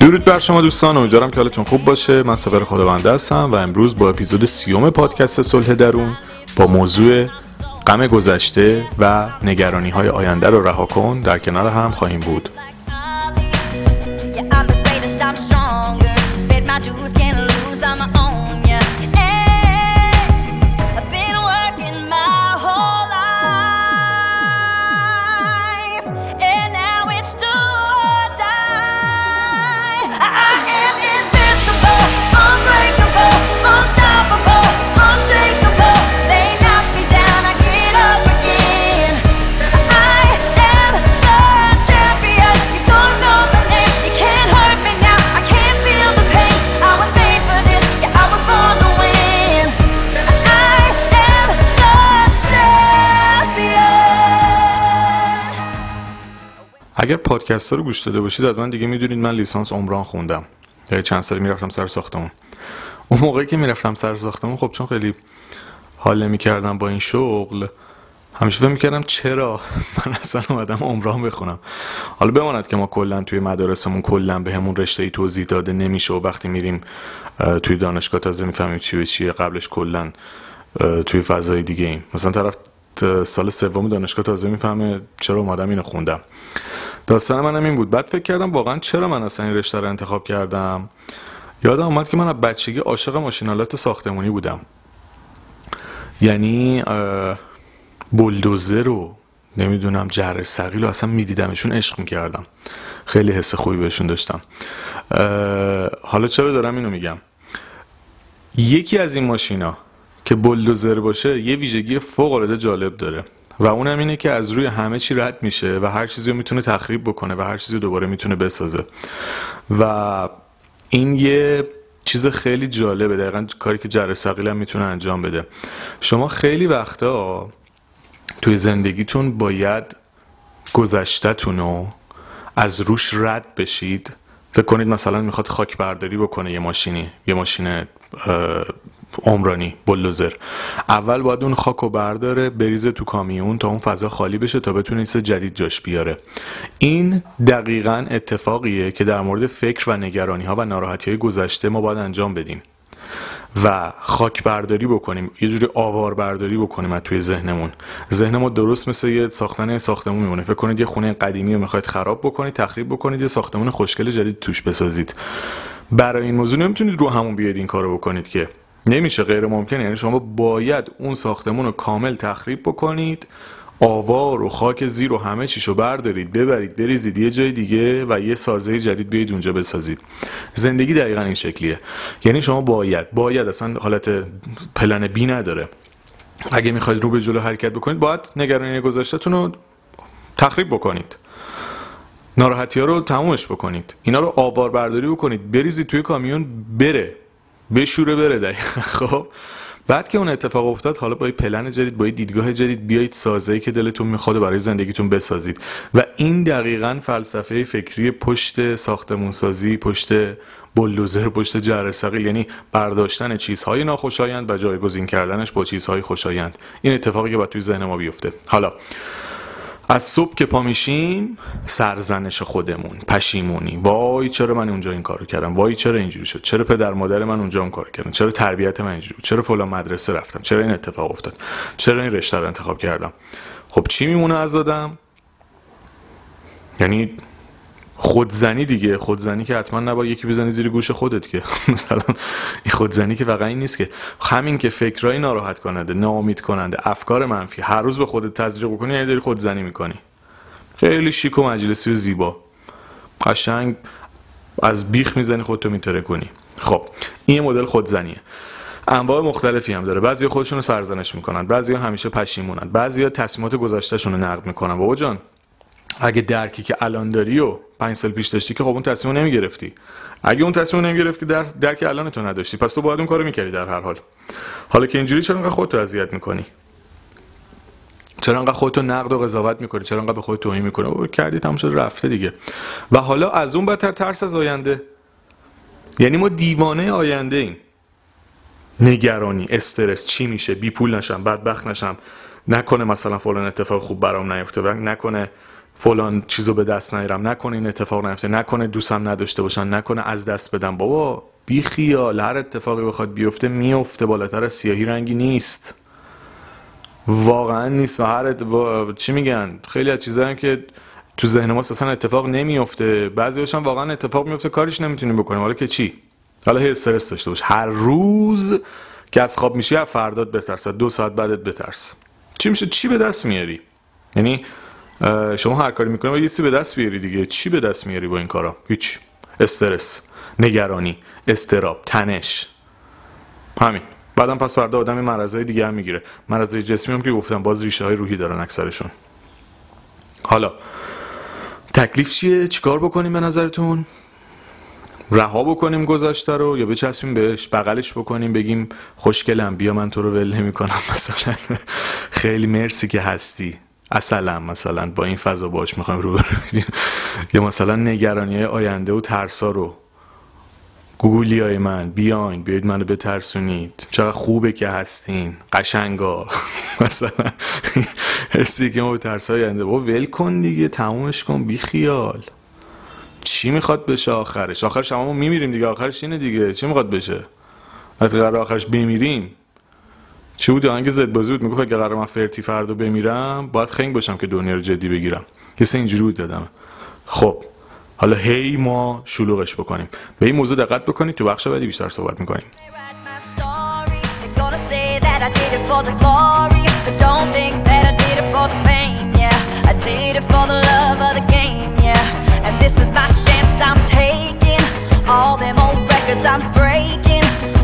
درود بر شما دوستان امیدوارم که حالتون خوب باشه. من سفر خداونده هستم و امروز با اپیزود سیوم پادکست صلح درون با موضوع غم گذشته و نگرانی های آینده رو رها کن. در کنار هم خواهیم بود. اگر پادکست ها رو گوش داده باشید حتما دیگه می‌دونید من لیسانس عمران خوندم. یعنی چند سالی می‌رفتم سر ساختمون. اون موقعی که می‌رفتم سر ساختمون خب چون خیلی حال نمی‌کردم با این شغل همیشه فکر می‌کردم چرا من اصلا اومدم عمران بخونم. حالا بماند که ما کلا توی مدارسمون کلا به همون رشته ای توضیح داده نمیشه و وقتی میریم توی دانشگاه تازه می‌فهمیم چی به چیه قبلش کلا توی فضای دیگه ایم مثلا طرف سال سوم دانشگاه تازه می‌فهمه چرا اومدم اینو خوندم. داستان منم این بود. بعد فکر کردم واقعا چرا من اصلا این رشته رو انتخاب کردم؟ یادم اومد که من از بچگی عاشق ماشینالات ساختمونی بودم. یعنی بلدوزر رو نمی‌دونم جر سقیل رو اصلا میدیدمشون عشق می‌کردم. خیلی حس خوبی بهشون داشتم. حالا چرا دارم اینو میگم؟ یکی از این ماشینا که بلدوزر باشه یه ویژگی فوق العاده جالب داره. و اونم اینه که از روی همه چی رد میشه و هر چیزی رو می‌تونه تخریب بکنه و هر چیزی دوباره می‌تونه بسازه. و این یه چیز خیلی جالبه. دقیقا کاری که جره سقیل هم می‌تونه انجام بده. شما خیلی وقتا توی زندگیتون باید گذشتهتون رو از روش رد بشید. فکر کنید مثلا می‌خواد خاک برداری بکنه یه ماشینی یه ماشین عمرانی بلوزر اول باید اون خاک رو برداره بریزه تو کامیون تا اون فضا خالی بشه تا بتونه چیز جدید جاش بیاره. این دقیقا اتفاقیه که در مورد فکر و نگرانی ها و ناراحتی های گذشته ما باید انجام بدیم و خاک برداری بکنیم یه جوری آوار برداری بکنیم از توی ذهنمون. ذهن ما درست مثل یه ساختن ساختمون میمونه. فکر کنید یه خونه قدیمی رو می‌خواید خراب بکنید تخریب بکنید یه ساختمون خوشگل جدید توش بسازید. برای این موضوع نمی‌تونید رو همون بیاید این کارو بکنید که نمیشه غیر ممکنه. یعنی شما باید اون ساختمون رو کامل تخریب بکنید آوار و خاک زیر و همه چیشو بردارید ببرید بریزید یه جای دیگه و یه سازه جدید بیاید اونجا بسازید. زندگی دقیقا این شکلیه. یعنی شما باید باید اصلا حالت پلن بی نداره. اگه می‌خواید رو به جلو حرکت بکنید باید نگرانی گذشتهتون رو تخریب بکنید. ناراحتی ها رو تمومش بکنید. اینا رو آوار برداری بکنید. بریزید توی کامیون بره. بشوره بره دقیقا. خب. بعد که اون اتفاق افتاد حالا با پلن جدید با دیدگاه جدید بیایید سازه‌ای که دلتون می‌خواد برای زندگیتون بسازید. و این دقیقا فلسفه فکری پشت ساختمون سازی پشت بلدوزر پشت جره ثقیل یعنی برداشتن چیزهای ناخوشایند و جایگزین کردنش با چیزهای خوشایند. این اتفاقی که باید توی ذهن ما بیفته. حالا از صبح که پا میشیم سرزنش خودمون پشیمونی. وای چرا من اونجا این کارو کردم؟ وای چرا اینجوری شد؟ چرا پدر مادر من اونجا اون کارو کردن؟ چرا تربیت من اینجوری بود؟ چرا فلان مدرسه رفتم؟ چرا این اتفاق افتاد؟ چرا این رشته رو انتخاب کردم؟ خب چی میمونه از آدم؟ یعنی خودزنی دیگه. خودزنی که حتما نباید یکی بزنی زیر گوش خودت که. مثلا این خودزنی که این نیست که. همین که فکرای ناراحت کننده ناامید کننده افکار منفی هر روز به خودت تزریق بکنی یعنی داری خودزنی می‌کنی. خیلی شیک و مجلسی و زیبا. قشنگ از بیخ می‌زنی خودتو میتره کنی خب این مدل خودزنیه. انواع مختلفی هم داره. بعضی خودشون رو سرزنش می‌کنن. بعضی همیشه پشیمونن. بعضی تصمیمات گذشتهشون رو نقد می‌کنن. بابا جان اگه درکی که الان داری و پنج سال پیش داشتی که خب اون تصمیم رو نمی‌گرفتی. اگه اون تصمیم رو نمی‌گرفتی در درک الان تو نداشتی. پس تو باید اون کارو می‌کردی در هر حال. حالا که اینجوری چرا انقدر خودتو اذیت می‌کنی؟ چرا انقدر خودتو نقد و قضاوت می‌کنی؟ چرا انقدر به خودت توهین می‌کنی؟ بابا کردی تموم شد رفته دیگه. و حالا از اون بدتر ترس از آینده. یعنی ما دیوانه آینده ایم. نگرانی استرس چی میشه؟ بی پول نشم بدبخت نشم. نکنه مثلا فلان اتفاق خوب برام نیفته نکنه فلان چیزو به دست نیارم نکنه این اتفاق نیفته نکنه دوستم نداشته باشن نکنه از دست بدم. بابا بی خیال هر اتفاقی بخواد بیفته میفته بالاتر از سیاهی رنگی نیست. واقعا نیست. و هر ات- و- چی میگن؟ خیلی از چیزا که تو ذهن ما اصلا اتفاق نمیفته. بعضی‌هاش هم واقعا اتفاق میفته کارش نمی‌تونیم بکنیم حالا که چی؟ حالا هی استرس داشته باش. هر روز که از خواب میشی از فردات بترس دو ساعت بعدت بترس. چی میشه؟ چی به دست میاری؟ یعنی شما هر کاری می‌کنی باید یه چیزی به دست بیاری دیگه. چی به دست میاری با این کارا؟ هیچ. استرس نگرانی استراب تنش. همین. بعدم پس فردا آدم مرضای دیگه هم می‌گیره. مرضای جسمی هم که گفتم باز ریشه های روحی دارن اکثرشون. حالا تکلیف چیه؟ چیکار بکنیم به نظرتون؟ رها بکنیم گذشته رو یا بچسبیم بهش؟ بغلش بکنیم بگیم خوشگلم بیا من تو رو ول نمی‌کنم مثلا. خیلی مرسی که هستی. اصلا مثلا با این فضا باش می‌خوایم رو یا مثلا نگرانی های آینده و ترسا رو. گوگلی های من بیاین بیاید منو بترسونید. چقدر خوبه که هستین. قشنگا. مثلا حسی که ما به ترس آینده. با ول کن دیگه تمومش کن بی خیال. چی می‌خواد بشه آخرش؟ آخرش هممون میمیریم دیگه. آخرش اینه دیگه. چی می‌خواد بشه؟ وقتی قرار آخرش بمیریم. چه بود؟ آهنگ زد بازی بود می‌گفت اگه قرار من فرتی فردو بمیرم باید خنگ باشم که دنیا رو جدی بگیرم. کسی اینجوری بود دادم خب حالا هی ما شلوغش بکنیم. به این موضوع دقت بکنید تو بخش بعدی بیشتر صحبت می‌کنیم.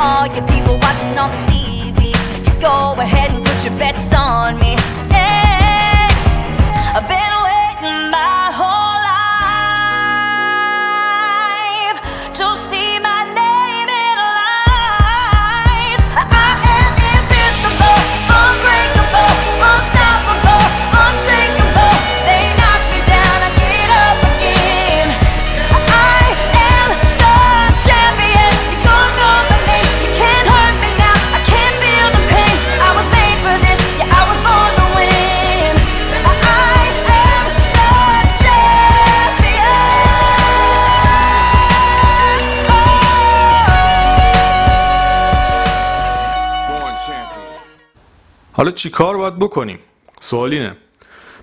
All your people watching on the TV go ahead and put your bets on me. Hey, I've been waiting my حالا چی کار باید بکنیم؟ سوال اینه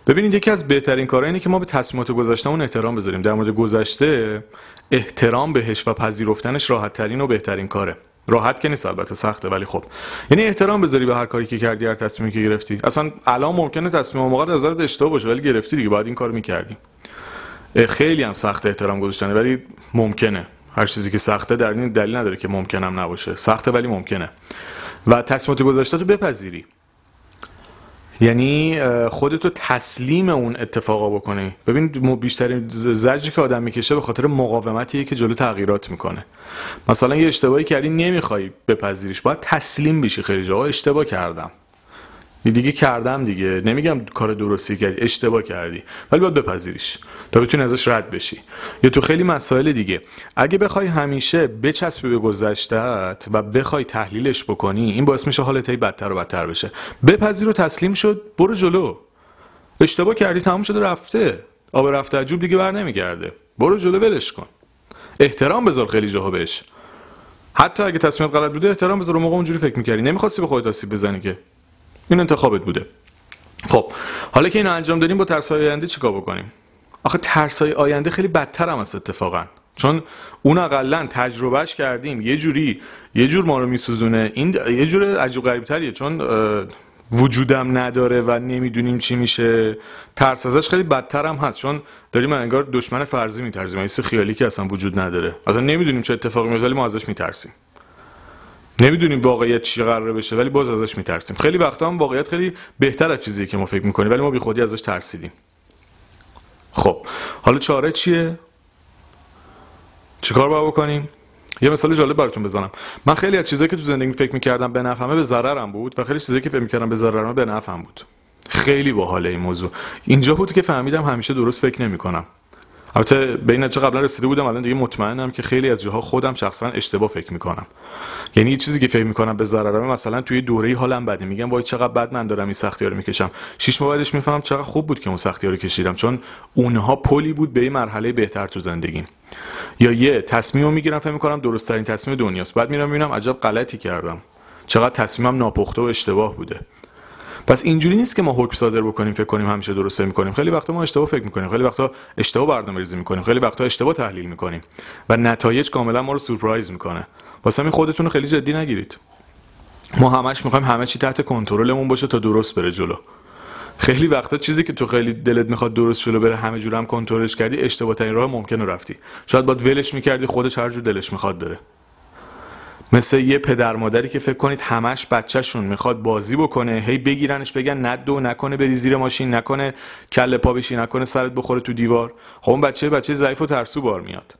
ببینید یکی از بهترین کارها اینه که ما به تصمیمات گذشتهمون احترام بذاریم. در مورد گذشته احترام بهش و پذیرفتنش راحت ترین و بهترین کاره. راحت که نیست البته سخته ولی خب. یعنی احترام بذاری به هر کاری که کردی هر تصمیمی که گرفتی. اصلا الان ممکنه تصمیم موقع نظرت اشتباه باشه ولی گرفتی دیگه باید این کار می‌کردی. خیلی هم سخت احترام گذاشتنه ولی ممکنه. هر چیزی که سخته در این دلیل نداره که ممکنم نباشه. سخته ولی ممکنه. و تصمیمات گذشته تو بپذیری. یعنی خودتو تسلیم اون اتفاقا بکنی. ببین بیشترین زجری که آدم می‌کشه به خاطر مقاومتیه که جلو تغییرات می‌کنه. مثلا یه اشتباهی کردی نمی‌خوای بپذیریش. باید تسلیم بشی خیلی جاها. اشتباه کردم. دیگه کردم دیگه. نمیگم کار درستی کردی اشتباه کردی ولی باید بپذیریش تا بتونی ازش رد بشی. یا تو خیلی مسائل دیگه. اگه بخوای همیشه بچسبی به گذشتهت و بخوای تحلیلش بکنی این باعث میشه حالت بدتر و بدتر بشه. بپذیر و تسلیم شد برو جلو. اشتباه کردی تموم شده رفته. آب رفته از جوب دیگه بر نمیگرده. برو جلو ولش کن. احترام بذار خیلی جاها بهش. حتی اگه تصمیمت غلط بوده احترام بذار موقع اونجوری فکر می‌کردی. نمی‌خواستی به خودت آسیب بزنی که. این انتخابت بوده. خب حالا که اینو انجام دادیم با ترس آینده چیکار بکنیم؟ آخه ترس آینده خیلی بدتر هم است اتفاقا. چون اون اقلا تجربهش کردیم یه جوری یه جور ما رو میسوزونه. این یه جور عجیب غریب تریه چون وجودم نداره و نمی‌دونیم چی میشه. ترس ازش خیلی بدتر هم هست. چون داریم انگار دشمن فرضی میترسیم. یه خیالی که اصلا وجود نداره. اصلا نمی‌دونیم چه اتفاقی میفته ولی ما ازش میترسیم. نمی‌دونیم واقعیت چی قراره بشه ولی باز ازش میترسیم. خیلی وقتا هم واقعیت خیلی بهتر از چیزی که ما فکر می‌کنیم ولی ما بی خودی ازش ترسیدیم. خب حالا چاره چیه؟ چیکار باید بکنیم؟ یه مثال جالب براتون بزنم. من خیلی از چیزایی که تو زندگی فکر می‌کردم به نفعمه به ضررم بود و خیلی چیزایی که فکر می‌کردم به ضررمه به نفعم بود. خیلی باحاله این موضوع. اینجا بود که فهمیدم همیشه درست فکر نمی‌کنم. البته به این نتیجه قبلا رسیده بودم الان دیگه مطمئنم که خیلی از جاها خودم شخصا اشتباه فکر می‌کنم. یعنی یه چیزی که فکر می‌کنم به ضررمه مثلا توی دوره حالم بده. میگم وای چقدر بد من دارم این سختی رو می‌کشم. شش ماه بعدش می‌فهمم چقدر خوب بود که اون سختی رو کشیدم چون اونها پلی بود به یه مرحله بهتر تو زندگیم یا یه تصمیم می‌گیرم فکر می‌کنم درست ترین تصمیم دنیاست. بعد میرم می‌بینم عجب غلطی کردم. چقدر تصمیمم ناپخته و اشتباه بوده. پس اینجوری نیست که ما حکم صادر بکنیم فکر کنیم همیشه درست فکر می‌کنیم. خیلی وقتا ما اشتباه فکر می‌کنیم. خیلی وقتا اشتباه برنامه ریزی می‌کنیم. خیلی وقتا اشتباه تحلیل می‌کنیم. و نتایج کاملا ما رو سورپرایز می‌کنه. واسه همین خودتون رو خیلی جدی نگیرید. ما همش می‌خوایم همه چی تحت کنترلمون باشه تا درست بره جلو. خیلی وقتا چیزی که تو خیلی دلت می‌خواد درست جلو بره همه جور هم کنترلش کردی اشتباه ترین راه ممکنه رفتی. شاید باید ولش می‌کردی خودش هر جور دلش می‌خواد بره. مثل یه پدر مادری که فکر کنید همش بچهشون می‌خواد بازی بکنه هی بگیرنش بگن ندو نکنه بری زیر ماشین نکنه کله پا بشی نکنه سرت بخوره تو دیوار. خب اون بچه بچه ضعیف و ترسو بار میاد.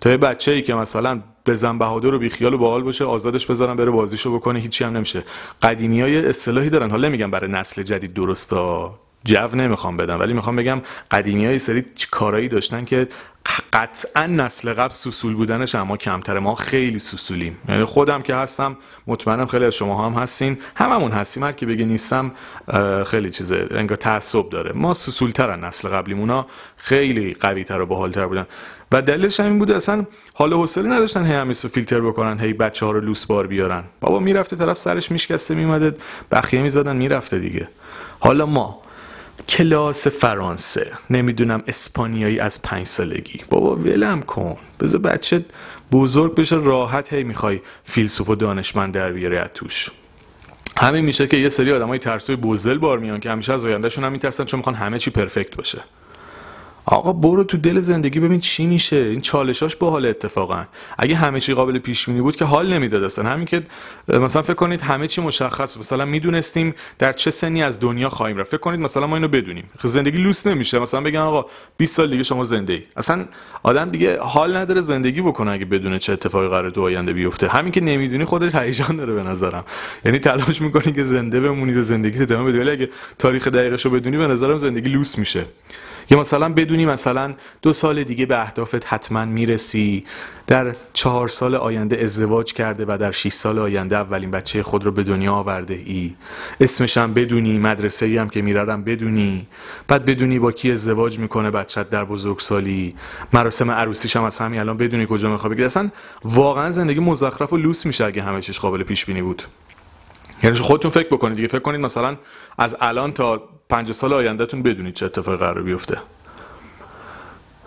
تا یه بچه ای که مثلا بزن بهادر و بیخیال و باحال باشه آزادش بذارن بره بازیشو بکنه هیچی هم نمیشه. قدیمی های اصطلاحی دارن حالا نمیگم برای نسل جدید درستا. جو نمی‌خوام بدم ولی می‌خوام بگم قدیمی های سری کارایی داشتن که قطعا نسل قبل سوسول بودنش اما کمتره. ما خیلی سوسولیم. یعنی خودم که هستم مطمئنم خیلی از شما هم هستین. هممون هستیم هر کی بگه نیستم خیلی چیزه انگار تعصب داره. ما سوسولترن نسل قبلیمونا خیلی قوی تر و باحالتر بودن. و دلیلش همین بوده اصلا حال حوصله نداشتن هی همیسو فیلتر بکنن هی بچه ها رو لوس بار بیارن. بابا می‌رفته طرف سرش میشکسته میومده بخیه می‌زدن می‌رفته دیگه. حالا ما کلاس فرانسه. نمی‌دونم اسپانیایی از پنج سالگی. بابا ولم کن. بذار بچه بزرگ بشه راحت هی می‌خوای فیلسوف و دانشمند در بیاری از توش. همین میشه که یه سری آدمای ترسوی بزدل بار میان که همیشه از آیندهشون هم میترسن چون می‌خوان همه چی پرفکت باشه. آقا برو تو دل زندگی ببین چی میشه. این چالشاش باحال اتفاقا. اگه همه چی قابل پیش بینی بود که حال نمی‌داد اصلا همین که مثلا فکر کنید همه چی مشخص مثلا می‌دونستیم در چه سنی از دنیا خواهیم رفت. فکر کنید مثلا ما اینو بدونیم. زندگی لوس نمیشه. مثلا بگن آقا 20 سال دیگه شما زنده ای. اصلا آدم دیگه حال نداره زندگی بکنه اگه بدونه چه اتفاقی قراره تو آینده بیفته. همین که نمی‌دونی خودش هیجان داره به نظرم. یعنی تلاش می‌کنی که زنده بمونی و زندگی ادامه بدی. اگه تاریخ دقیقشو بدونی به نظرم زندگی لوس میشه. یا مثلا بدونی مثلا دو سال دیگه به اهدافت حتما می‌رسی در چهار سال آینده ازدواج کرده و در 6 سال آینده اولین بچه خود رو به دنیا آورده ای. اسمش هم بدونی مدرسه ای هم که میرارم بدونی. بعد بدونی با کی ازدواج می‌کنه بچت در بزرگسالی. مراسم عروسیش هم از همین الان بدونی کجا می‌خواد بگیره. اصلا واقعا زندگی مزخرف و لوس میشه اگه همه چیش قابل پیش بینی بود. یعنی خودتون فکر بکنید دیگه. فکر کنید مثلا از الان تا پنج سال آیندهتون بدونید چه اتفاقی قرار بیفته.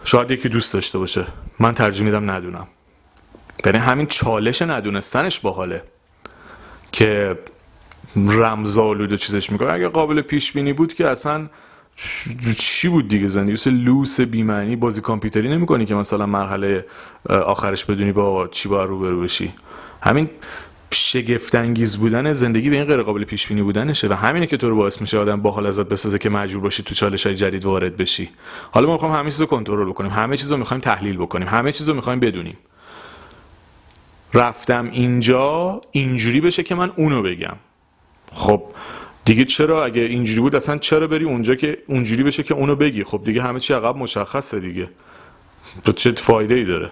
شاید یکی دوست داشته باشه. من ترجیح میدم ندونم. یعنی همین چالش ندونستنش باحاله که رمزالود و چیزش می‌کنه. اگه قابل پیش بینی بود که اصلا چی بود دیگه زندگی؟ لوس بیمعنی بازی کامپیوتری نمی‌کنی که مثلا مرحله آخرش بدونی با چی با روبرو بشی. همین شگفت انگیز بودن زندگی به این غیر قابل پیش بینی بودنشه و همینه که تو رو باعث میشه آدم باحال ازت بسازه که مجبور باشی تو چالش های جدید وارد بشی. حالا ما می‌خوایم همه چیز رو کنترل بکنیم. همه چیز رو می‌خوایم تحلیل بکنیم. همه چیز رو می‌خوایم بدونیم. رفتم اینجا اینجوری بشه که من اونو بگم. خب دیگه چرا اگه اینجوری بود اصلا چرا بری اونجا که اونجوری بشه که اونو بگی؟ خب دیگه همه چی عقب مشخصه دیگه. تو چه فایده ای داره؟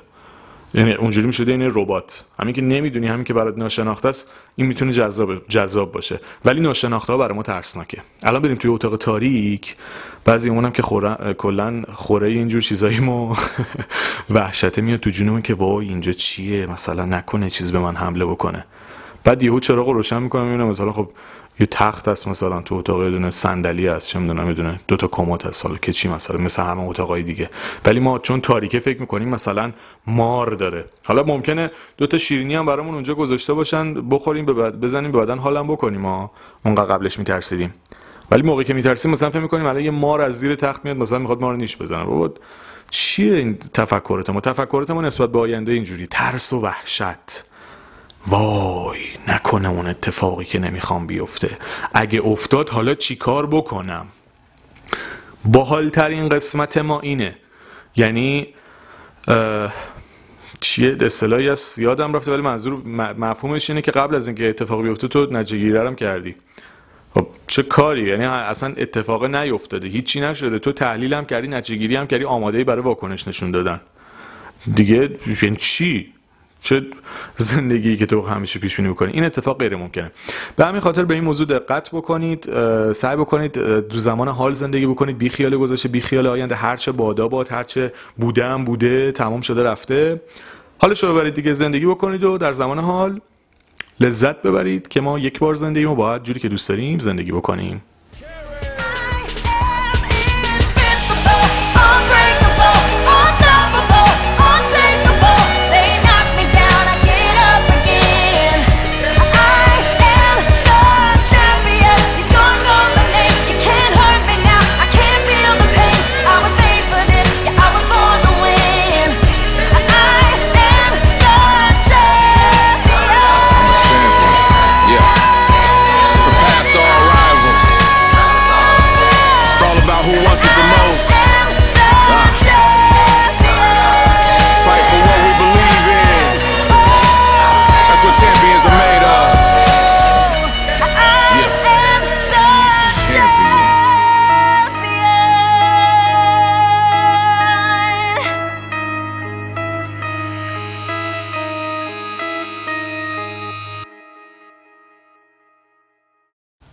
یعنی اونجوری می‌شده این ربات. همین که نمی‌دونی همین که برات ناشناخته است این می‌تونه جذاب جذاب باشه. ولی ناشناخته ها برای ما ترسناکه. الان بریم توی اتاق تاریک. بعضی اونم که خورا... کلا خوره اینجور چیزایی ما وحشته میاد تو جونمون که وای اینجا چیه؟ مثلا نکنه چیز به من حمله بکنه. بعد یهو چراغ رو روشن می‌کنم می‌بینم مثلا خب یه تخت هست مثلا تو اتاق یه دونه صندلی هست چه می‌دونم می‌دونه دو تا کمد هست حالا که چی مثلا مثل همه اتاقای دیگه. ولی ما چون تاریکه فکر می‌کنیم مثلا مار داره. حالا ممکنه دو تا شیرینی هم برامون اونجا گذاشته باشن بخوریم به بعد بزنیم به بدن حالم بکنیم. ما اونقدر قبلش میترسیدیم. ولی موقعی که میترسیم مثلا فکر می‌کنیم الان یه مار از زیر تخت میاد مثلا می‌خواد ما رو نیش بزنه. بابا چیه این تفکرات ما تفکرات ما نسبت به آینده اینجوری. ترس و وحشت. وای نکنه اون اتفاقی که نمی‌خوام بیفته. اگه افتاد حالا چیکار بکنم؟ باحالترین قسمت ما اینه. یعنی چیه؟ اصطلاحی از یادم رفته ولی منظور مفهومش اینه که قبل از اینکه اتفاقی بیفته تو نجگیره کردی. خب چه کاری؟ یعنی اصلا اتفاق نیفتاده. هیچی نشده. تو تحلیل هم کردی نتیجه گیری هم کردی آماده برای واکنش نشون دادن. دیگه یعنی چی؟ چه زندگی که تو همیشه پیش بینی بکنی این اتفاق غیر ممکنه. به همین خاطر به این موضوع دقت بکنید سعی بکنید دو زمان حال زندگی بکنید. بی خیال گذشته بی خیال آینده. هرچه بادا باد هرچه بوده هم بوده تمام شده رفته. حالش رو ببرید دیگه زندگی بکنید و در زمان حال لذت ببرید که ما یک بار زندگی رو باید جوری که دوست داریم زندگی بکنیم.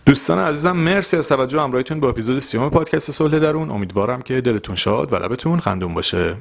دوستان عزیزم مرسی از توجه همراهیتون با اپیزود سیوم پادکست صلح درون. امیدوارم که دلتون شاد و لبتون خندون باشه.